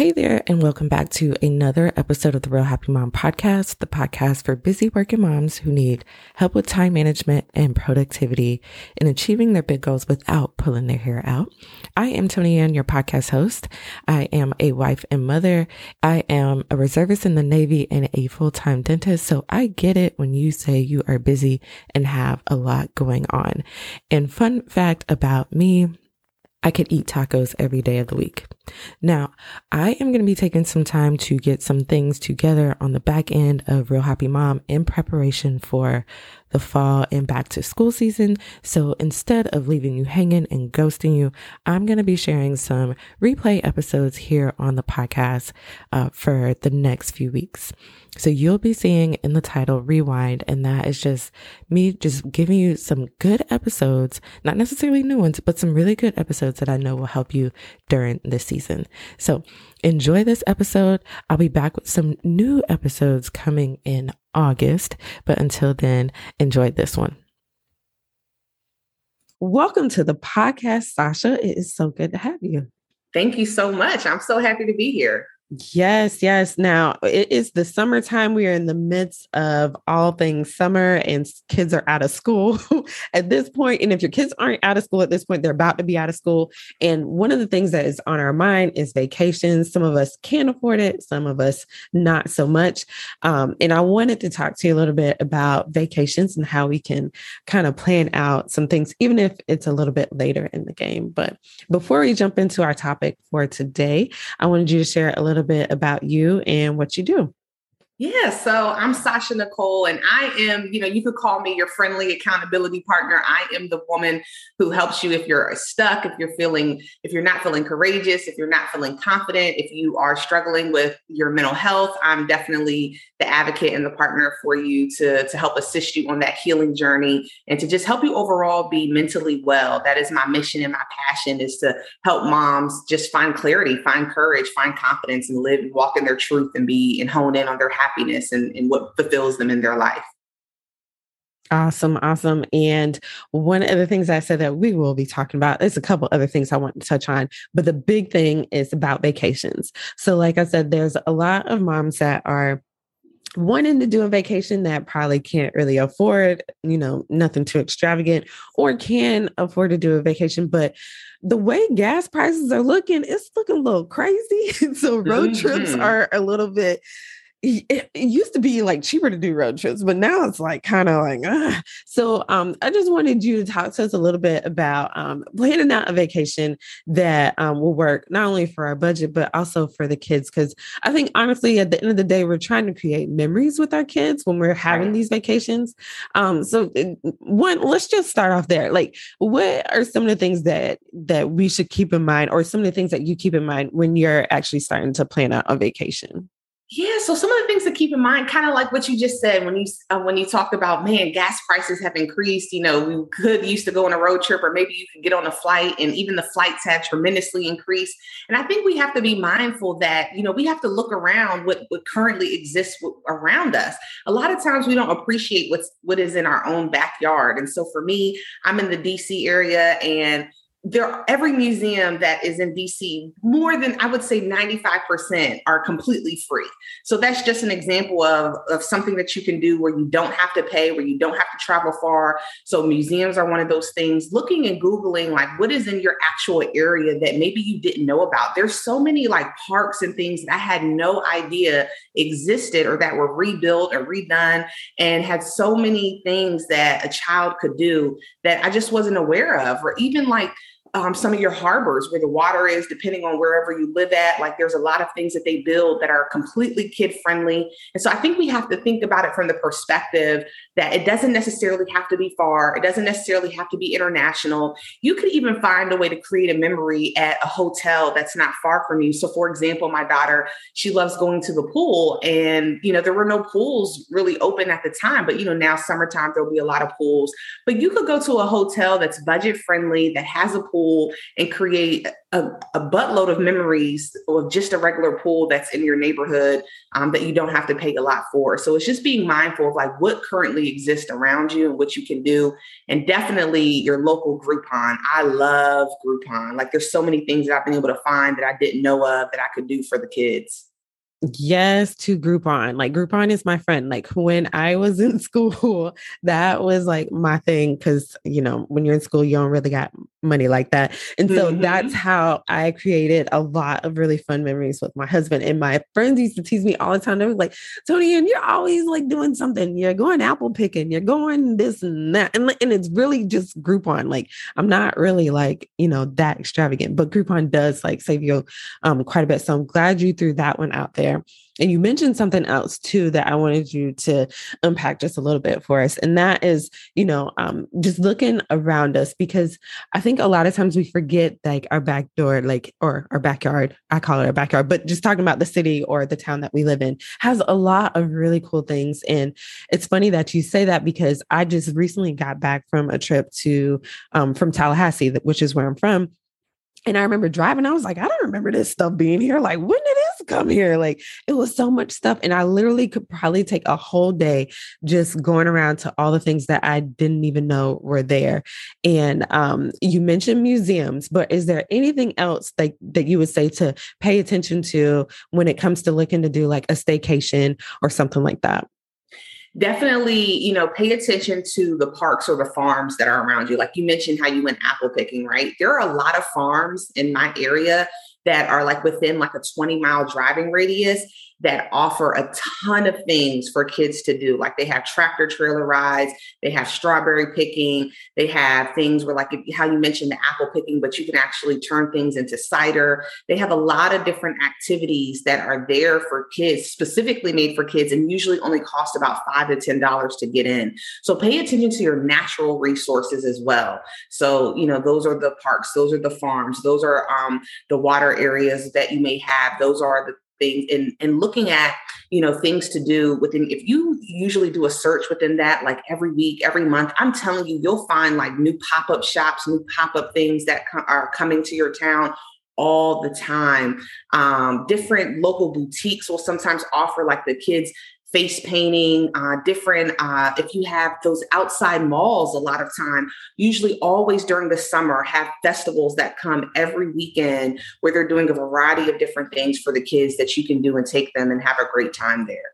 Hey there, and welcome back to another episode of the Real Happy Mom podcast, the podcast for busy working moms who need help with time management and productivity in achieving their big goals without pulling their hair out. I am Tony Ann, your podcast host. I am a wife and mother. I am a reservist in the Navy and a full time dentist. So I get it when you say you are busy and have a lot going on. And fun fact about me, I could eat tacos every day of the week. Now, I am going to be taking some time to get some things together on the back end of Real Happy Mom in preparation for the fall and back to school season. So instead of leaving you hanging and ghosting you, I'm going to be sharing some replay episodes here on the podcast uh, for the next few weeks. So you'll be seeing in the title Rewind, and that is just me just giving you some good episodes, not necessarily new ones, but some really good episodes that I know will help you during this season. So enjoy this episode. I'll be back with some new episodes coming in August, but until then, enjoy this one. Welcome to the podcast, Sasha. It is so good to have you. Thank you so much. I'm so happy to be here. Yes, yes. Now it is the summertime. We are in the midst of all things summer, and kids are out of school at this point. And if your kids aren't out of school at this point, they're about to be out of school. And one of the things that is on our mind is vacations. Some of us can afford it, some of us not so much. Um, and I wanted to talk to you a little bit about vacations and how we can kind of plan out some things, even if it's a little bit later in the game. But before we jump into our topic for today, I wanted you to share a little little bit about you and what you do. Yeah, so I'm Sasha Nicole, and I am, you know, you could call me your friendly accountability partner. I am the woman who helps you if you're stuck, if you're feeling, if you're not feeling courageous, if you're not feeling confident, if you are struggling with your mental health. I'm definitely the advocate and the partner for you to, to help assist you on that healing journey and to just help you overall be mentally well. That is my mission and my passion is to help moms just find clarity, find courage, find confidence, and live and walk in their truth and be and hone in on their happiness happiness and, and what fulfills them in their life. Awesome, awesome. And one of the things I said that we will be talking about, there's a couple other things I want to touch on, but the big thing is about vacations. So, like I said, there's a lot of moms that are wanting to do a vacation that probably can't really afford, you know, nothing too extravagant, or can afford to do a vacation, but the way gas prices are looking, it's looking a little crazy. so road mm-hmm. trips are a little bit it, it, used to be like cheaper to do road trips, but now it's like kind of like, uh. so um, I just wanted you to talk to us a little bit about um, planning out a vacation that um, will work not only for our budget, but also for the kids. Because I think honestly, at the end of the day, we're trying to create memories with our kids when we're having these vacations. Um, so one, let's just start off there. Like, what are some of the things that that we should keep in mind, or some of the things that you keep in mind when you're actually starting to plan out a vacation? Yeah, so some of the things to keep in mind, kind of like what you just said when you uh, when you talked about man, gas prices have increased. You know, we could used to go on a road trip, or maybe you could get on a flight, and even the flights have tremendously increased. And I think we have to be mindful that you know we have to look around what what currently exists around us. A lot of times we don't appreciate what's what is in our own backyard. And so for me, I'm in the DC area, and there every museum that is in DC, more than I would say 95% are completely free. So that's just an example of, of something that you can do where you don't have to pay, where you don't have to travel far. So museums are one of those things. Looking and Googling like what is in your actual area that maybe you didn't know about. There's so many like parks and things that I had no idea existed or that were rebuilt or redone and had so many things that a child could do that I just wasn't aware of, or even like um, some of your harbors where the water is, depending on wherever you live at. Like there's a lot of things that they build that are completely kid friendly. And so I think we have to think about it from the perspective that it doesn't necessarily have to be far, it doesn't necessarily have to be international. You could even find a way to create a memory at a hotel that's not far from you. So, for example, my daughter, she loves going to the pool, and you know, there were no pools really open at the time, but you know, now summertime, there'll be a lot of pools. But you could go to a hotel that's budget friendly, that has a pool pool and create a, a buttload of memories of just a regular pool that's in your neighborhood um, that you don't have to pay a lot for. So it's just being mindful of like what currently exists around you and what you can do. And definitely your local Groupon. I love Groupon. Like there's so many things that I've been able to find that I didn't know of that I could do for the kids. Yes, to Groupon. Like Groupon is my friend. Like when I was in school, that was like my thing because you know when you're in school, you don't really got money like that, and so mm-hmm. that's how I created a lot of really fun memories with my husband. And my friends used to tease me all the time. They were like, "Tony, and you're always like doing something. You're going apple picking. You're going this and that." And and it's really just Groupon. Like I'm not really like you know that extravagant, but Groupon does like save you um quite a bit. So I'm glad you threw that one out there there. And you mentioned something else too that I wanted you to unpack just a little bit for us. And that is, you know, um, just looking around us because I think a lot of times we forget like our back door, like, or our backyard, I call it our backyard, but just talking about the city or the town that we live in has a lot of really cool things. And it's funny that you say that because I just recently got back from a trip to, um, from Tallahassee, which is where I'm from. And I remember driving, I was like, I don't remember this stuff being here. Like, when did this come here? Like, it was so much stuff. And I literally could probably take a whole day just going around to all the things that I didn't even know were there. And um, you mentioned museums, but is there anything else that, that you would say to pay attention to when it comes to looking to do like a staycation or something like that? definitely, you know, pay attention to the parks or the farms that are around you. Like you mentioned how you went apple picking, right? There are a lot of farms in my area that are like within like a 20 mile driving radius that offer a ton of things for kids to do. Like they have tractor trailer rides, they have strawberry picking, they have things where, like how you mentioned the apple picking, but you can actually turn things into cider. They have a lot of different activities that are there for kids, specifically made for kids, and usually only cost about five to ten dollars to get in. So pay attention to your natural resources as well. So you know those are the parks, those are the farms, those are um, the water areas that you may have. Those are the things and, and looking at you know things to do within if you usually do a search within that like every week every month i'm telling you you'll find like new pop-up shops new pop-up things that co- are coming to your town all the time. Um, different local boutiques will sometimes offer like the kids face painting, uh, different, uh, if you have those outside malls, a lot of time, usually always during the summer, have festivals that come every weekend where they're doing a variety of different things for the kids that you can do and take them and have a great time there.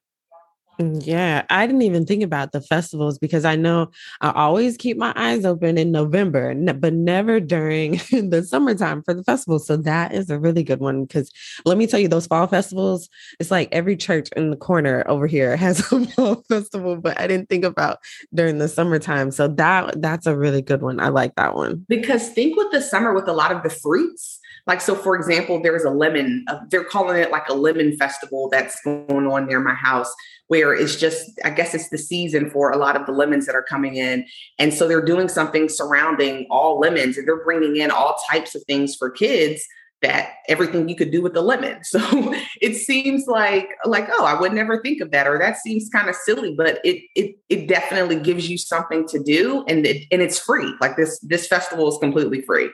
Mm, yeah, I didn't even think about the festivals because I know I always keep my eyes open in November, but never during the summertime for the festival. So that is a really good one because let me tell you, those fall festivals, it's like every church in the corner over here has a fall festival, but I didn't think about during the summertime. So that that's a really good one. I like that one. Because think with the summer with a lot of the fruits, like so for example there's a lemon uh, they're calling it like a lemon festival that's going on near my house where it's just i guess it's the season for a lot of the lemons that are coming in. And so they're doing something surrounding all lemons and they're bringing in all types of things for kids that everything you could do with the lemon. So it seems like like oh i would never think of that or that seems kind of silly but it it it definitely gives you something to do and it, and it's free. Like this this festival is completely free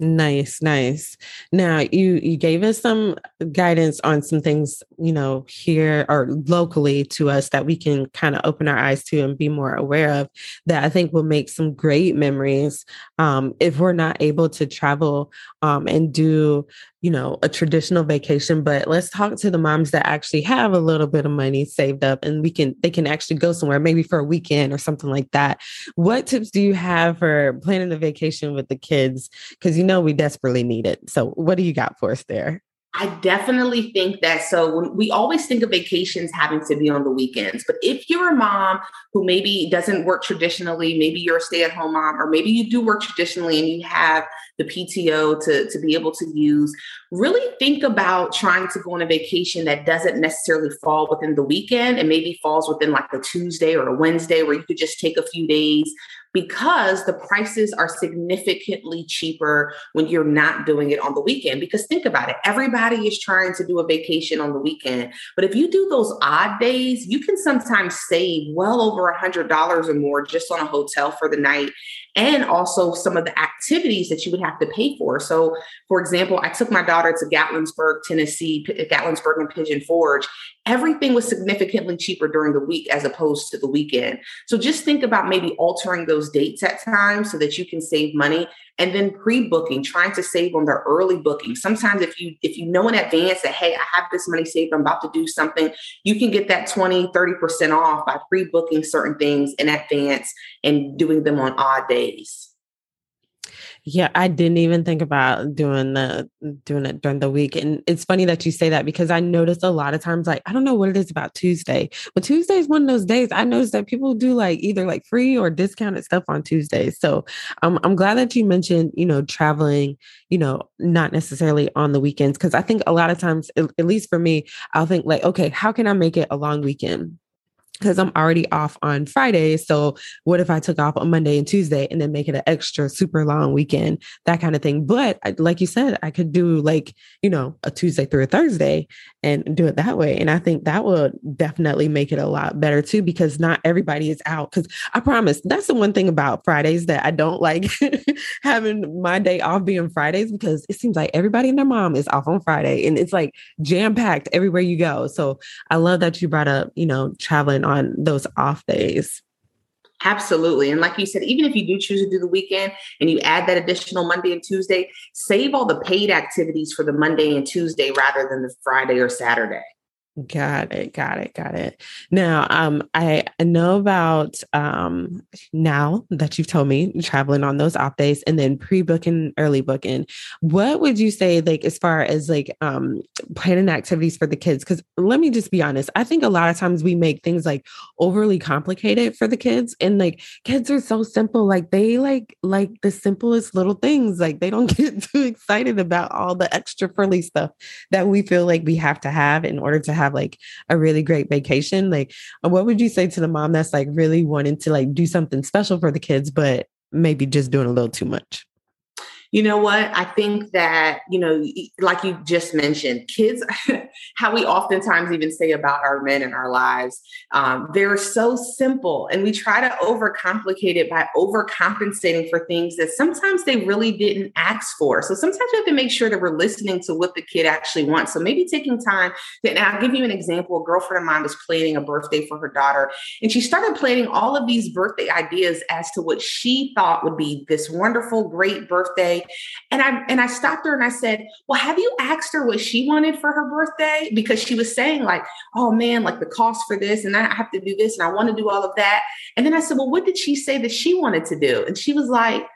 Nice, nice. Now you you gave us some guidance on some things, you know, here or locally to us that we can kind of open our eyes to and be more aware of that I think will make some great memories um, if we're not able to travel um, and do you know, a traditional vacation, but let's talk to the moms that actually have a little bit of money saved up and we can they can actually go somewhere maybe for a weekend or something like that. What tips do you have for planning a vacation with the kids cuz you know we desperately need it. So what do you got for us there? I definitely think that. So we always think of vacations having to be on the weekends, but if you're a mom who maybe doesn't work traditionally, maybe you're a stay-at-home mom, or maybe you do work traditionally and you have the PTO to, to be able to use, really think about trying to go on a vacation that doesn't necessarily fall within the weekend and maybe falls within like a Tuesday or a Wednesday where you could just take a few days because the prices are significantly cheaper when you're not doing it on the weekend. Because think about it, everybody is trying to do a vacation on the weekend. But if you do those odd days, you can sometimes save well over a $100 or more just on a hotel for the night and also some of the activities that you would have to pay for. So, for example, I took my daughter to Gatlinburg, Tennessee, Gatlinburg and Pigeon Forge. Everything was significantly cheaper during the week as opposed to the weekend. So just think about maybe altering those dates at times so that you can save money and then pre-booking trying to save on the early booking. Sometimes if you if you know in advance that hey i have this money saved i'm about to do something you can get that 20 30% off by pre-booking certain things in advance and doing them on odd days yeah, I didn't even think about doing the doing it during the week. And it's funny that you say that because I noticed a lot of times, like, I don't know what it is about Tuesday, but Tuesday is one of those days I notice that people do like either like free or discounted stuff on Tuesdays. So um, I'm glad that you mentioned, you know, traveling, you know, not necessarily on the weekends. Cause I think a lot of times, at least for me, I'll think like, okay, how can I make it a long weekend? Because I'm already off on Friday. So what if I took off on Monday and Tuesday and then make it an extra super long weekend, that kind of thing. But like you said, I could do like, you know, a Tuesday through a Thursday and do it that way. And I think that would definitely make it a lot better too, because not everybody is out. Cause I promise that's the one thing about Fridays that I don't like having my day off being Fridays because it seems like everybody and their mom is off on Friday and it's like jam packed everywhere you go. So I love that you brought up, you know, traveling on those off days. Absolutely. And like you said, even if you do choose to do the weekend and you add that additional Monday and Tuesday, save all the paid activities for the Monday and Tuesday rather than the Friday or Saturday. Got it. Got it. Got it. Now, um, I know about um now that you've told me traveling on those off days and then pre-booking, early booking. What would you say, like, as far as like um planning activities for the kids? Because let me just be honest, I think a lot of times we make things like overly complicated for the kids, and like kids are so simple, like they like like the simplest little things. Like they don't get too excited about all the extra frilly stuff that we feel like we have to have in order to have have like a really great vacation like uh, what would you say to the mom that's like really wanting to like do something special for the kids but maybe just doing a little too much you know what? I think that, you know, like you just mentioned, kids, how we oftentimes even say about our men in our lives, um, they're so simple. And we try to overcomplicate it by overcompensating for things that sometimes they really didn't ask for. So sometimes we have to make sure that we're listening to what the kid actually wants. So maybe taking time and I'll give you an example. A girlfriend of mine was planning a birthday for her daughter, and she started planning all of these birthday ideas as to what she thought would be this wonderful, great birthday and I and I stopped her and I said, "Well, have you asked her what she wanted for her birthday?" Because she was saying like, "Oh man, like the cost for this and I have to do this and I want to do all of that." And then I said, "Well, what did she say that she wanted to do?" And she was like,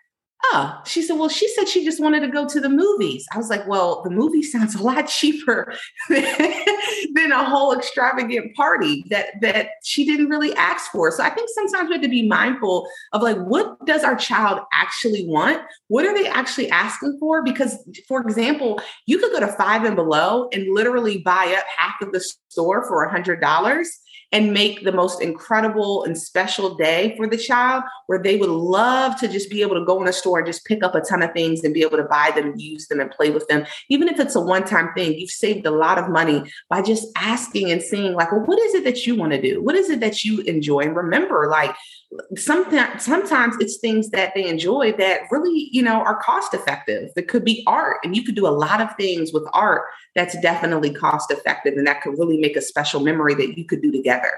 oh, she said, well, she said she just wanted to go to the movies. I was like, well, the movie sounds a lot cheaper than a whole extravagant party that that she didn't really ask for. So I think sometimes we have to be mindful of like, what does our child actually want? What are they actually asking for? Because, for example, you could go to five and below and literally buy up half of the store for a hundred dollars and make the most incredible and special day for the child where they would love to just be able to go in a store and just pick up a ton of things and be able to buy them, use them, and play with them. Even if it's a one time thing, you've saved a lot of money by just asking and seeing, like, well, what is it that you want to do? What is it that you enjoy? And remember, like, sometimes sometimes it's things that they enjoy that really you know are cost effective. That could be art and you could do a lot of things with art that's definitely cost effective and that could really make a special memory that you could do together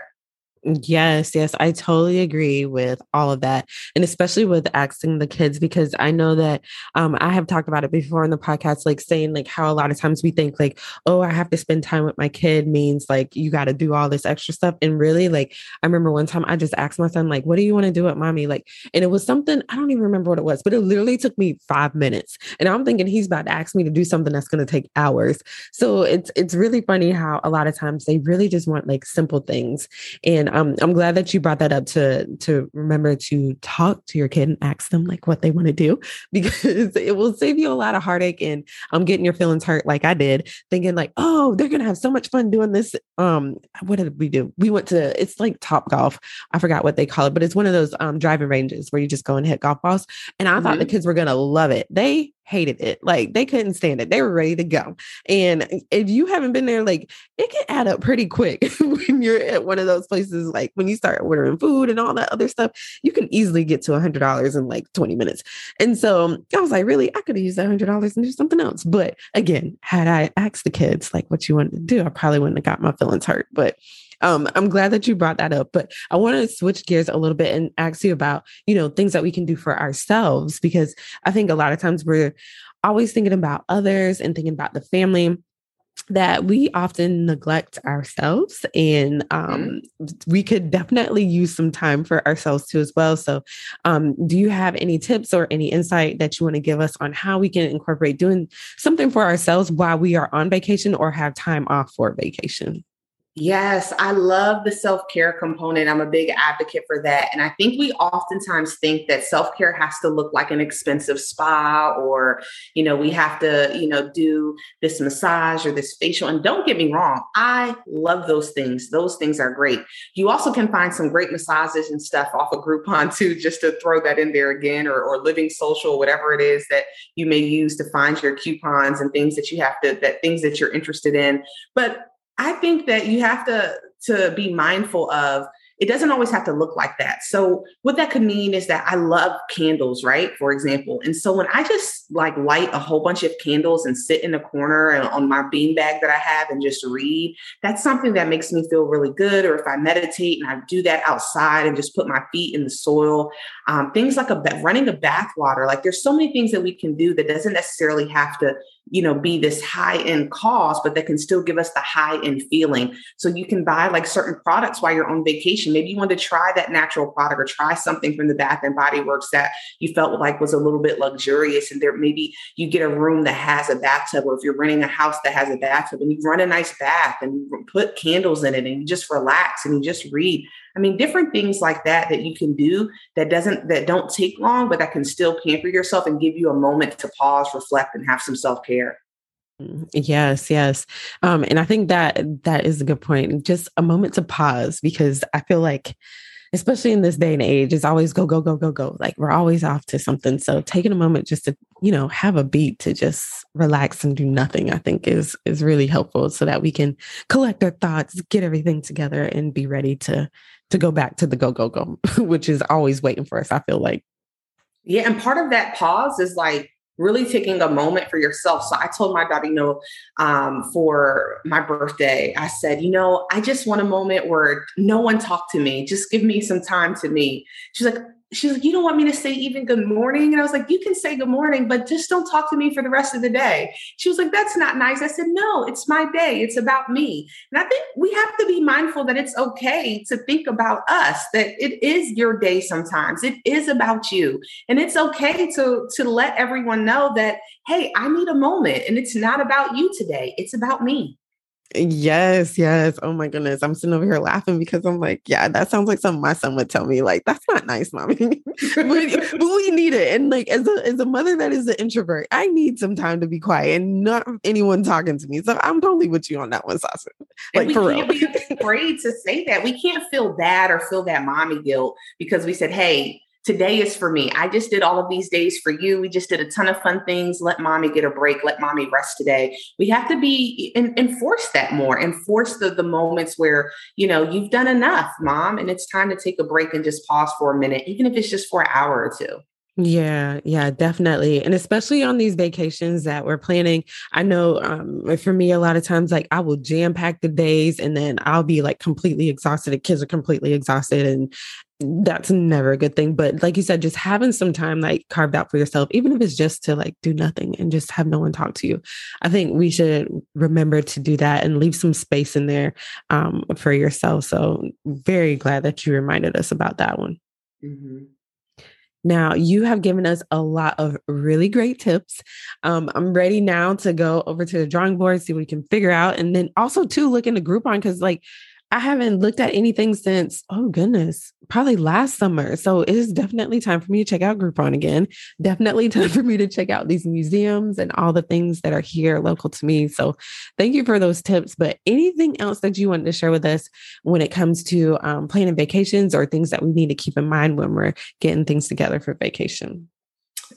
Yes, yes, I totally agree with all of that. And especially with asking the kids, because I know that um, I have talked about it before in the podcast, like saying like how a lot of times we think like, oh, I have to spend time with my kid means like you got to do all this extra stuff. And really, like, I remember one time I just asked my son, like, what do you want to do with mommy? Like, and it was something, I don't even remember what it was, but it literally took me five minutes. And I'm thinking he's about to ask me to do something that's going to take hours. So it's, it's really funny how a lot of times they really just want like simple things. And um, I'm glad that you brought that up to to remember to talk to your kid and ask them like what they want to do because it will save you a lot of heartache and I'm um, getting your feelings hurt like I did, thinking like, oh, they're gonna have so much fun doing this. Um, what did we do? We went to it's like Topgolf. I forgot what they call it, but it's one of those um driving ranges where you just go and hit golf balls. And I mm-hmm. thought the mm-hmm. kids were gonna love it. They hated it. Like they couldn't stand it. They were ready to go. And if you haven't been there, like it can add up pretty quick when you're at one of those places. Like when you start ordering food and all that other stuff, you can easily get to a hundred dollars in like 20 minutes. And so I was like, really, I could have used that hundred dollars and do something else. But again, had I asked the kids like what you wanted to do, I probably wouldn't have got my feelings hurt. But um, I'm glad that you brought that up, but I want to switch gears a little bit and ask you about, you know, things that we can do for ourselves, because I think a lot of times we're always thinking about others and thinking about the family that we often neglect ourselves and mm-hmm. um, we could definitely use some time for ourselves too as well so um, do you have any tips or any insight that you want to give us on how we can incorporate doing something for ourselves while we are on vacation or have time off for vacation Yes, I love the self care component. I'm a big advocate for that. And I think we oftentimes think that self care has to look like an expensive spa or, you know, we have to, you know, do this massage or this facial. And don't get me wrong, I love those things. Those things are great. You also can find some great massages and stuff off of Groupon too, just to throw that in there again, or, or LivingSocial, whatever it is that you may use to find your coupons and things that you have to, that things that you're interested in. But I think that you have to to be mindful of it doesn't always have to look like that. So what that could mean is that I love candles, right? For example. And so when I just like light a whole bunch of candles and sit in a corner and on my beanbag that I have and just read, that's something that makes me feel really good. Or if I meditate and I do that outside and just put my feet in the soil, um, things like a running a bath water, like there's so many things that we can do that doesn't necessarily have to you know be this high end cost but that can still give us the high end feeling. So you can buy like certain products while you're on vacation. Maybe you want to try that natural product or try something from the bath and body works that you felt like was a little bit luxurious and there maybe you get a room that has a bathtub or if you're renting a house that has a bathtub and you run a nice bath and you put candles in it and you just relax and you just read I mean, different things like that that you can do that doesn't that don't take long, but that can still pamper yourself and give you a moment to pause, reflect, and have some self care. Mm, yes, yes. Um, and I think that that is a good point. Just a moment to pause because I feel like especially in this day and age, it's always go, go, go, go, go. Like we're always off to something. So taking a moment just to, you know, have a beat to just relax and do nothing, I think is is really helpful so that we can collect our thoughts, get everything together and be ready to to go back to the go, go, go, which is always waiting for us, I feel like. Yeah. And part of that pause is like really taking a moment for yourself. So I told my daughter, you know, um, for my birthday, I said, you know, I just want a moment where no one talk to me. Just give me some time to me. She's like, she's like, You don't want me to say even good morning? And I was like, You can say good morning, but just don't talk to me for the rest of the day. She was like, That's not nice. I said, No, it's my day. It's about me. And I think we have to be mindful that it's okay to think about us, that it is your day sometimes. It is about you. And it's okay to, to let everyone know that, hey, I need a moment and it's not about you today. It's about me. Yes, yes. Oh my goodness. I'm sitting over here laughing because I'm like, yeah, that sounds like something my son would tell me. Like, that's not nice, mommy. but, but, we need it. And like as a as a mother that is an introvert, I need some time to be quiet and not anyone talking to me. So I'm totally with you on that one, Sasha. Like for. We can't be afraid to say that. We can't feel bad or feel that mommy guilt because we said, hey, today is for me. I just did all of these days for you. We just did a ton of fun things. Let mommy get a break. Let mommy rest today. We have to be and enforce that more. Enforce the the moments where you know you've done enough, mom, and it's time to take a break and just pause for a minute, even if it's just for an hour or two. Yeah, yeah, definitely. And especially on these vacations that we're planning. I know um, for me, a lot of times, like I will jam pack the days and then I'll be like completely exhausted. The kids are completely exhausted. And that's never a good thing. But like you said, just having some time like carved out for yourself, even if it's just to like do nothing and just have no one talk to you. I think we should remember to do that and leave some space in there um, for yourself. So very glad that you reminded us about that one. Mm-hmm. Now, you have given us a lot of really great tips. Um, I'm ready now to go over to the drawing board, see what we can figure out. And then also, to look into Groupon because, like, I haven't looked at anything since, oh goodness, probably last summer. So it is definitely time for me to check out Groupon again. Definitely time for me to check out these museums and all the things that are here local to me. So thank you for those tips. But anything else that you wanted to share with us when it comes to um, planning vacations or things that we need to keep in mind when we're getting things together for vacation?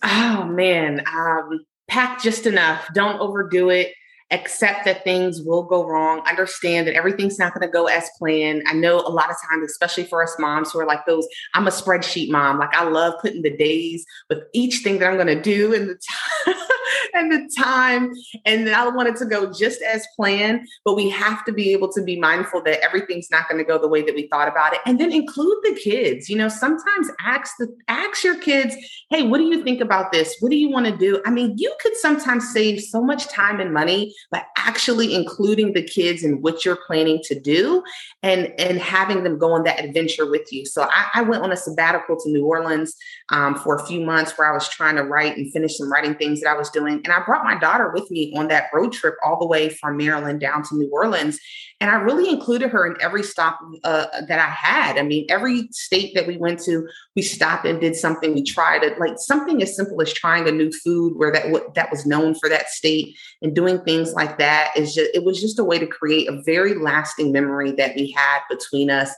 Oh man. Um, pack just enough. Don't overdo it accept that things will go wrong, understand that everything's not going to go as planned. I know a lot of times, especially for us moms who are like those, I'm a spreadsheet mom. Like I love putting the days with each thing that I'm going to do and the time and the time. And I want it to go just as planned, but we have to be able to be mindful that everything's not going to go the way that we thought about it. And then include the kids. You know, sometimes ask the ask your kids, hey, what do you think about this? What do you want to do? I mean, you could sometimes save so much time and money by actually including the kids in what you're planning to do and and having them go on that adventure with you. So I, I went on a sabbatical to New Orleans um, for a few months where I was trying to write and finish some writing things that I was doing. And I brought my daughter with me on that road trip all the way from Maryland down to New Orleans. And I really included her in every stop uh, that I had. I mean, every state that we went to, we stopped and did something. We tried it, like something as simple as trying a new food where that w- that was known for that state, and doing things like that is just it was just a way to create a very lasting memory that we had between us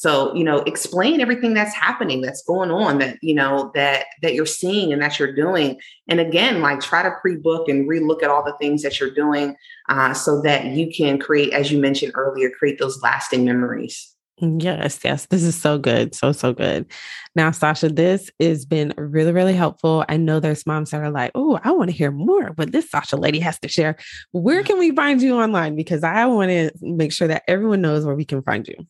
so, you know, explain everything that's happening, that's going on, that, you know, that that you're seeing and that you're doing. And again, like try to pre-book and relook at all the things that you're doing uh, so that you can create, as you mentioned earlier, create those lasting memories. Yes, yes. This is so good. So, so good. Now, Sasha, this has been really, really helpful. I know there's moms that are like, oh, I want to hear more what this Sasha lady has to share. Where can we find you online? Because I want to make sure that everyone knows where we can find you.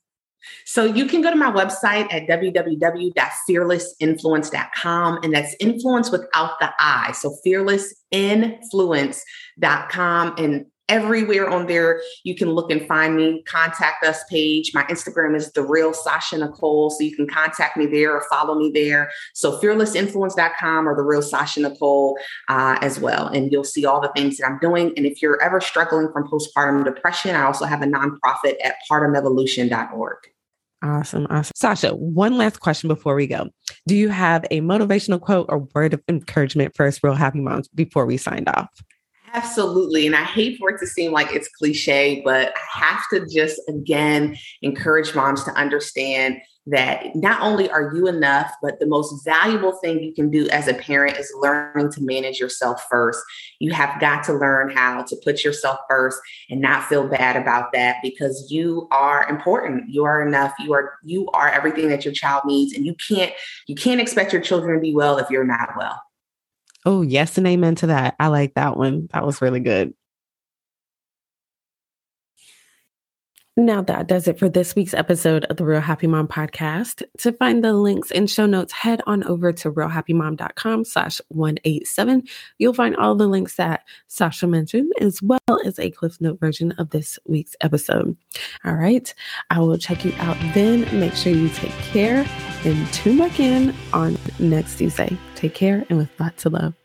So you can go to my website at www.fearlessnfluence.com, and that's influence without the I. So fearlessnfluence.com. And everywhere on there. You can look and find me, contact us page. My Instagram is the real Sasha Nicole. So you can contact me there or follow me there. So fearlessnfluence.com or the real Sasha Nicole uh, as well. And you'll see all the things that I'm doing. And if you're ever struggling from postpartum depression, I also have a nonprofit at partumevolution.org. Awesome. Awesome. Sasha, one last question before we go. Do you have a motivational quote or word of encouragement for us real happy moms before we signed off? Absolutely. And I hate for it to seem like it's cliche, but I have to just again encourage moms to understand that not only are you enough, but the most valuable thing you can do as a parent is learning to manage yourself first. You have got to learn how to put yourself first and not feel bad about that because you are important. You are enough. You are you are everything that your child needs and you can't you can't expect your children to be well if you're not well. Oh, yes, and amen to that. I like that one. That was really good. Now that does it for this week's episode of the Real Happy Mom podcast. To find the links and show notes, head on over to realhappymom.com slash 187. You'll find all the links that Sasha mentioned, as well as a Cliff Note version of this week's episode. All right. I will check you out then. Make sure you take care and tune back in on next Tuesday. Take care and with lots of love.